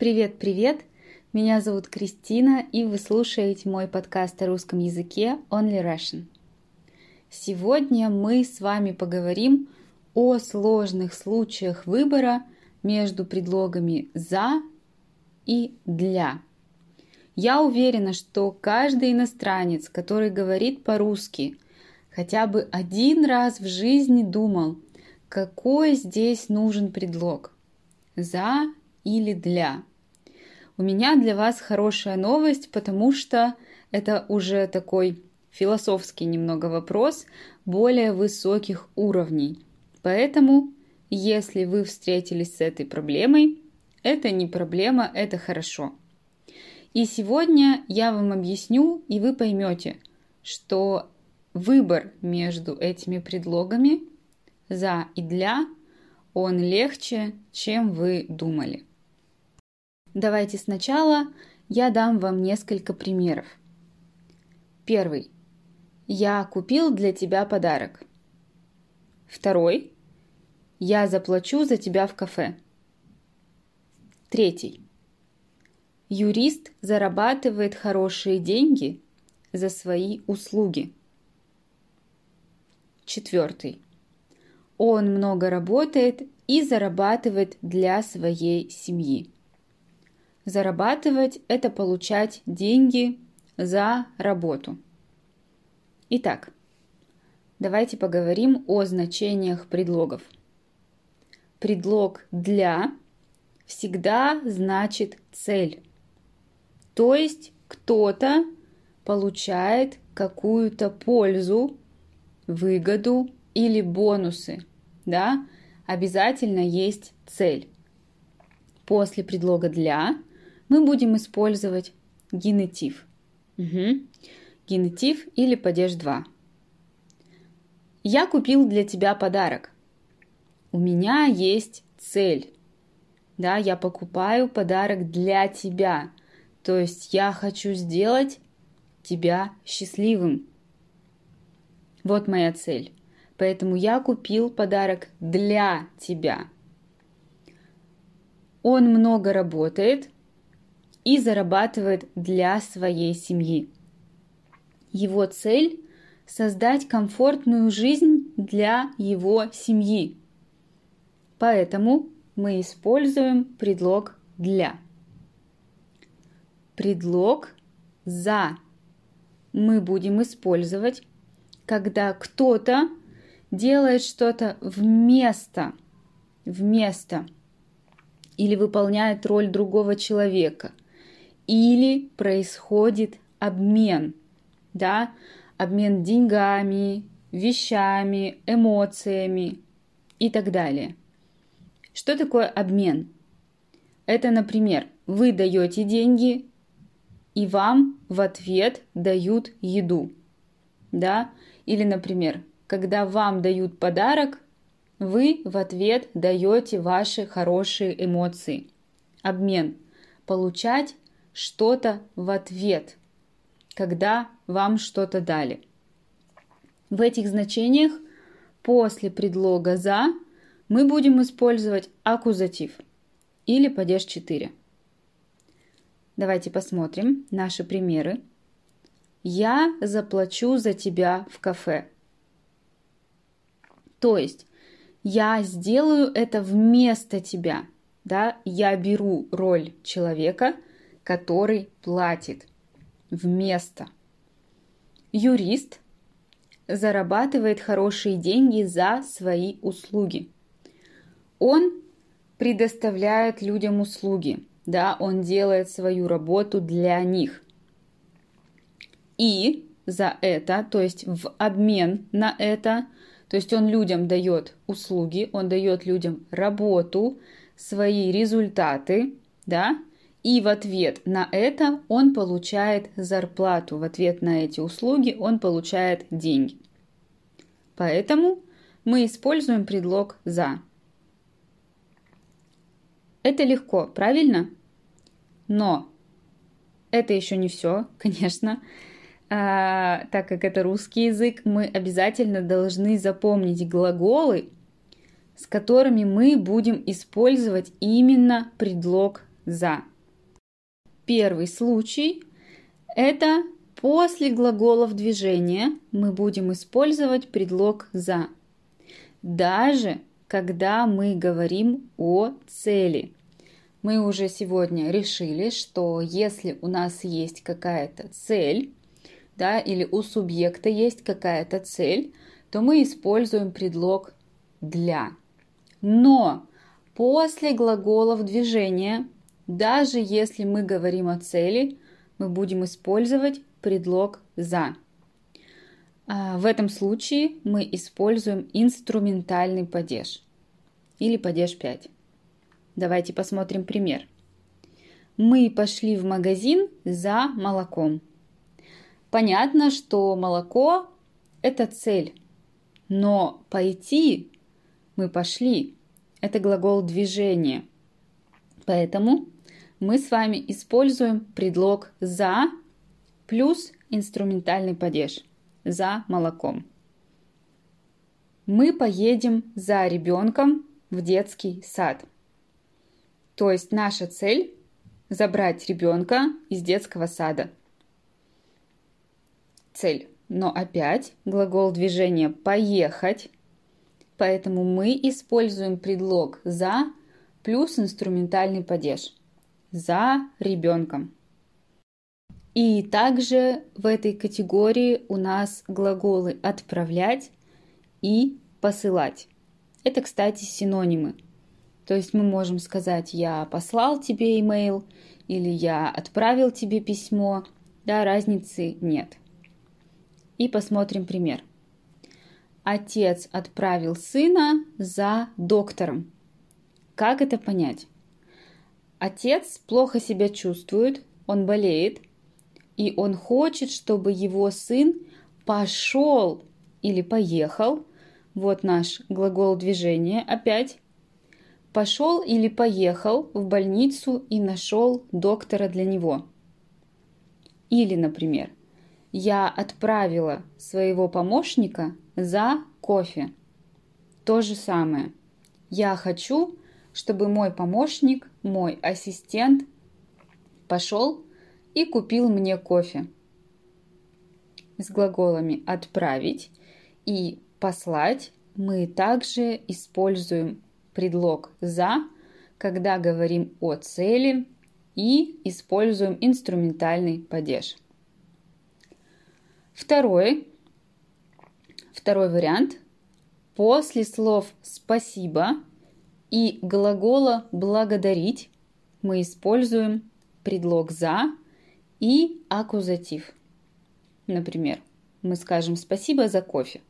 Привет-привет! Меня зовут Кристина, и вы слушаете мой подкаст о русском языке Only Russian. Сегодня мы с вами поговорим о сложных случаях выбора между предлогами «за» и «для». Я уверена, что каждый иностранец, который говорит по-русски, хотя бы один раз в жизни думал, какой здесь нужен предлог – «за» или «для». У меня для вас хорошая новость, потому что это уже такой философский немного вопрос более высоких уровней. Поэтому, если вы встретились с этой проблемой, это не проблема, это хорошо. И сегодня я вам объясню, и вы поймете, что выбор между этими предлогами «за» и «для» он легче, чем вы думали. Давайте сначала я дам вам несколько примеров. Первый. Я купил для тебя подарок. Второй. Я заплачу за тебя в кафе. Третий. Юрист зарабатывает хорошие деньги за свои услуги. Четвертый. Он много работает и зарабатывает для своей семьи. Зарабатывать – это получать деньги за работу. Итак, давайте поговорим о значениях предлогов. Предлог «для» всегда значит цель. То есть кто-то получает какую-то пользу, выгоду или бонусы. Да? Обязательно есть цель. После предлога «для» мы будем использовать генетив. Угу. Генетив или падеж 2. Я купил для тебя подарок. У меня есть цель. Да, я покупаю подарок для тебя. То есть я хочу сделать тебя счастливым. Вот моя цель. Поэтому я купил подарок для тебя. Он много работает, и зарабатывает для своей семьи. Его цель – создать комфортную жизнь для его семьи. Поэтому мы используем предлог «для». Предлог «за» мы будем использовать, когда кто-то делает что-то вместо, вместо или выполняет роль другого человека – или происходит обмен, да, обмен деньгами, вещами, эмоциями и так далее. Что такое обмен? Это, например, вы даете деньги, и вам в ответ дают еду, да, или, например, когда вам дают подарок, вы в ответ даете ваши хорошие эмоции. Обмен. Получать что-то в ответ, когда вам что-то дали. В этих значениях после предлога «за» мы будем использовать аккузатив или падеж 4. Давайте посмотрим наши примеры. Я заплачу за тебя в кафе. То есть я сделаю это вместо тебя. Да? Я беру роль человека – который платит вместо. Юрист зарабатывает хорошие деньги за свои услуги. Он предоставляет людям услуги, да, он делает свою работу для них. И за это, то есть в обмен на это, то есть он людям дает услуги, он дает людям работу, свои результаты, да, и в ответ на это он получает зарплату, в ответ на эти услуги он получает деньги. Поэтому мы используем предлог «за». Это легко, правильно? Но это еще не все, конечно. А, так как это русский язык, мы обязательно должны запомнить глаголы, с которыми мы будем использовать именно предлог «за». Первый случай – это после глаголов движения мы будем использовать предлог «за». Даже когда мы говорим о цели. Мы уже сегодня решили, что если у нас есть какая-то цель, да, или у субъекта есть какая-то цель, то мы используем предлог для. Но после глаголов движения, даже если мы говорим о цели, мы будем использовать предлог за. А, в этом случае мы используем инструментальный падеж или падеж 5. Давайте посмотрим пример. Мы пошли в магазин за молоком. Понятно, что молоко – это цель, но пойти мы пошли – это глагол движения. Поэтому мы с вами используем предлог «за» плюс инструментальный падеж «за молоком». Мы поедем за ребенком в детский сад. То есть наша цель – забрать ребенка из детского сада. Цель. Но опять глагол движения «поехать», поэтому мы используем предлог «за» плюс инструментальный падеж «за ребенком». И также в этой категории у нас глаголы «отправлять» и «посылать». Это, кстати, синонимы. То есть мы можем сказать «я послал тебе имейл» или «я отправил тебе письмо». Да, разницы нет. И посмотрим пример. Отец отправил сына за доктором. Как это понять? Отец плохо себя чувствует, он болеет, и он хочет, чтобы его сын пошел или поехал вот наш глагол движения опять. Пошел или поехал в больницу и нашел доктора для него. Или, например, я отправила своего помощника за кофе. То же самое. Я хочу, чтобы мой помощник, мой ассистент пошел и купил мне кофе. С глаголами «отправить» и послать, мы также используем предлог «за», когда говорим о цели и используем инструментальный падеж. Второй, второй вариант. После слов «спасибо» и глагола «благодарить» мы используем предлог «за» и аккузатив. Например, мы скажем «спасибо за кофе»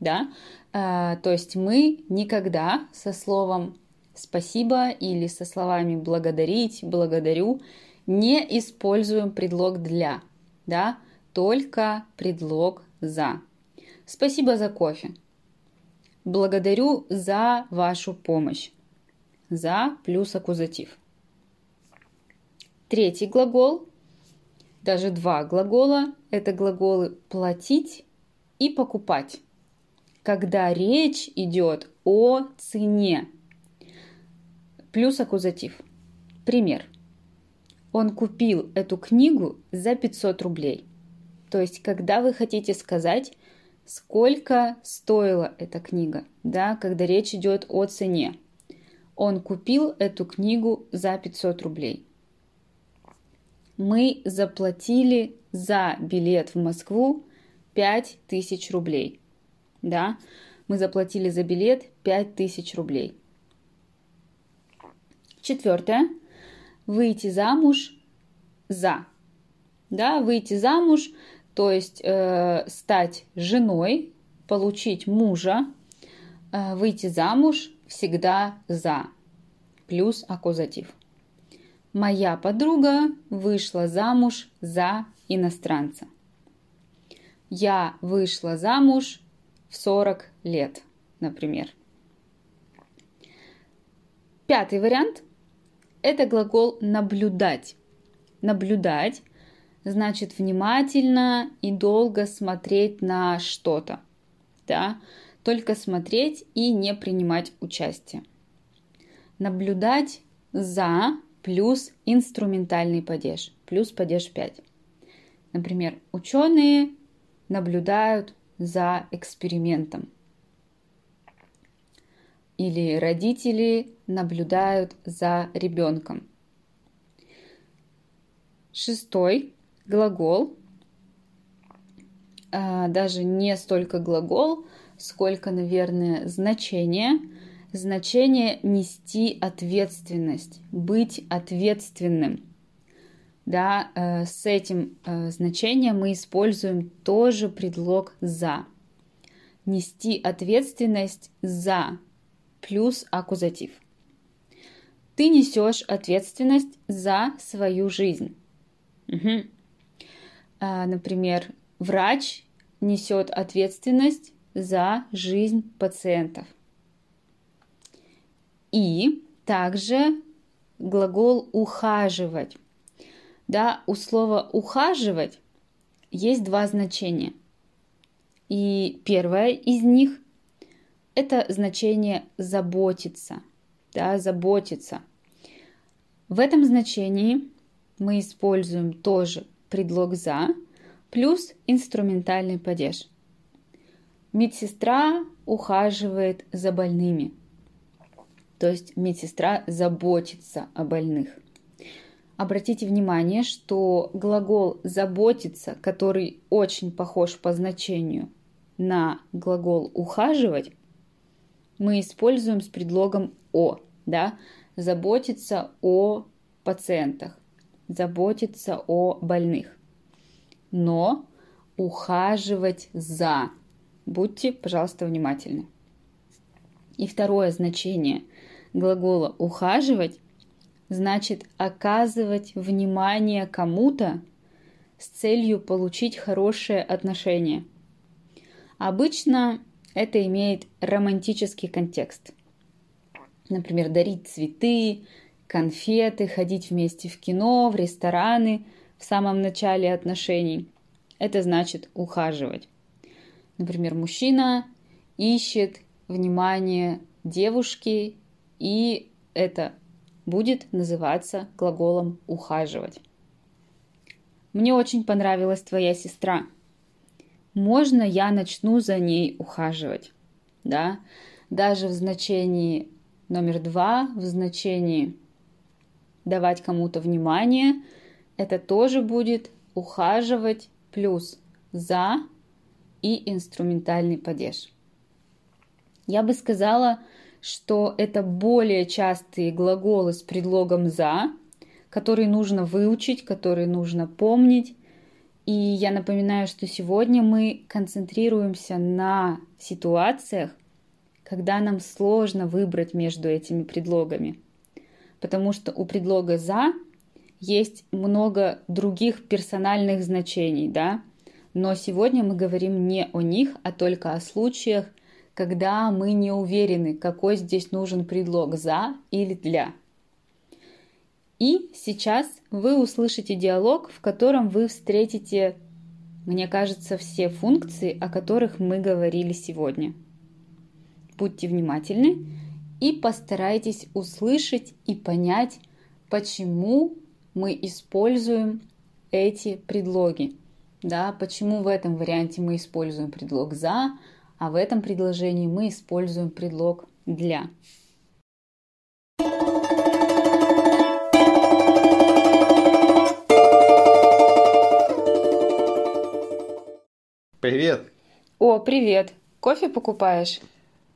да, а, то есть мы никогда со словом спасибо или со словами благодарить, благодарю не используем предлог для, да, только предлог за. Спасибо за кофе. Благодарю за вашу помощь. За плюс аккузатив. Третий глагол, даже два глагола, это глаголы платить и покупать когда речь идет о цене. Плюс аккузатив. Пример. Он купил эту книгу за 500 рублей. То есть, когда вы хотите сказать, сколько стоила эта книга, да, когда речь идет о цене. Он купил эту книгу за 500 рублей. Мы заплатили за билет в Москву 5000 рублей да, мы заплатили за билет 5000 рублей. Четвертое. Выйти замуж за. Да, выйти замуж, то есть э, стать женой, получить мужа, э, выйти замуж всегда за. Плюс аккузатив. Моя подруга вышла замуж за иностранца. Я вышла замуж в 40 лет, например. Пятый вариант – это глагол «наблюдать». Наблюдать значит внимательно и долго смотреть на что-то. Да? Только смотреть и не принимать участие. Наблюдать за плюс инструментальный падеж. плюс падеж 5. Например, ученые наблюдают за экспериментом. Или родители наблюдают за ребенком. Шестой глагол, а, даже не столько глагол, сколько, наверное, значение. Значение нести ответственность, быть ответственным. Да, э, с этим э, значением мы используем тоже предлог за. Нести ответственность за плюс аккузатив. Ты несешь ответственность за свою жизнь. Угу. А, например, врач несет ответственность за жизнь пациентов. И также глагол ухаживать. Да, у слова ухаживать есть два значения. И первое из них – это значение заботиться. Да, заботиться. В этом значении мы используем тоже предлог «за» плюс инструментальный падеж. Медсестра ухаживает за больными. То есть медсестра заботится о больных. Обратите внимание, что глагол «заботиться», который очень похож по значению на глагол «ухаживать», мы используем с предлогом «о», да, заботиться о пациентах, заботиться о больных. Но ухаживать за. Будьте, пожалуйста, внимательны. И второе значение глагола ухаживать значит оказывать внимание кому-то с целью получить хорошее отношение. Обычно это имеет романтический контекст. Например, дарить цветы, конфеты, ходить вместе в кино, в рестораны в самом начале отношений. Это значит ухаживать. Например, мужчина ищет внимание девушки, и это будет называться глаголом ухаживать. Мне очень понравилась твоя сестра. Можно я начну за ней ухаживать? Да? Даже в значении номер два, в значении давать кому-то внимание, это тоже будет ухаживать плюс за и инструментальный падеж. Я бы сказала, что это более частые глаголы с предлогом «за», которые нужно выучить, которые нужно помнить. И я напоминаю, что сегодня мы концентрируемся на ситуациях, когда нам сложно выбрать между этими предлогами. Потому что у предлога «за» есть много других персональных значений, да? Но сегодня мы говорим не о них, а только о случаях, когда мы не уверены, какой здесь нужен предлог «за» или «для». И сейчас вы услышите диалог, в котором вы встретите, мне кажется, все функции, о которых мы говорили сегодня. Будьте внимательны и постарайтесь услышать и понять, почему мы используем эти предлоги. Да, почему в этом варианте мы используем предлог «за», а в этом предложении мы используем предлог «для». Привет. О, привет. Кофе покупаешь?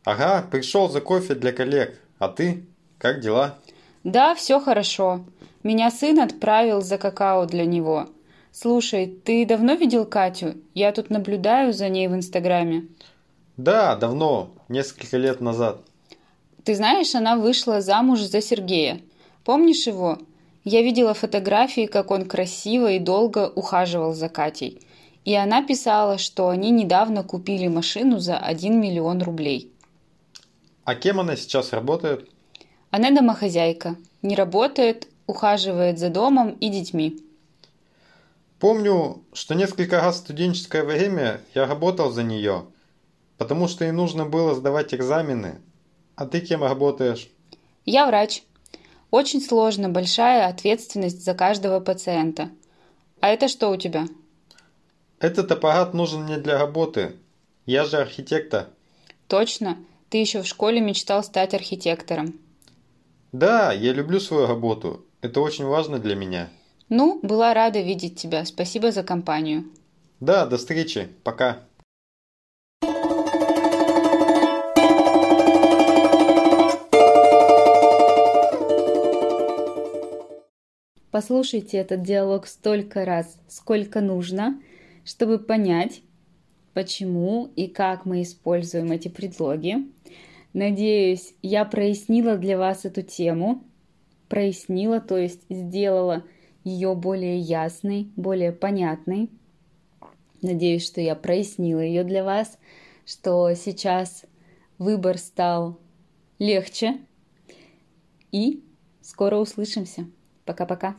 Ага, пришел за кофе для коллег. А ты? Как дела? Да, все хорошо. Меня сын отправил за какао для него. Слушай, ты давно видел Катю? Я тут наблюдаю за ней в Инстаграме. Да, давно, несколько лет назад. Ты знаешь, она вышла замуж за Сергея. Помнишь его? Я видела фотографии, как он красиво и долго ухаживал за Катей. И она писала, что они недавно купили машину за 1 миллион рублей. А кем она сейчас работает? Она домохозяйка. Не работает, ухаживает за домом и детьми. Помню, что несколько раз в студенческое время я работал за нее – потому что ей нужно было сдавать экзамены. А ты кем работаешь? Я врач. Очень сложно, большая ответственность за каждого пациента. А это что у тебя? Этот аппарат нужен мне для работы. Я же архитектор. Точно? Ты еще в школе мечтал стать архитектором. Да, я люблю свою работу. Это очень важно для меня. Ну, была рада видеть тебя. Спасибо за компанию. Да, до встречи. Пока. Послушайте этот диалог столько раз, сколько нужно, чтобы понять, почему и как мы используем эти предлоги. Надеюсь, я прояснила для вас эту тему. Прояснила, то есть сделала ее более ясной, более понятной. Надеюсь, что я прояснила ее для вас, что сейчас выбор стал легче. И скоро услышимся. Пока-пока.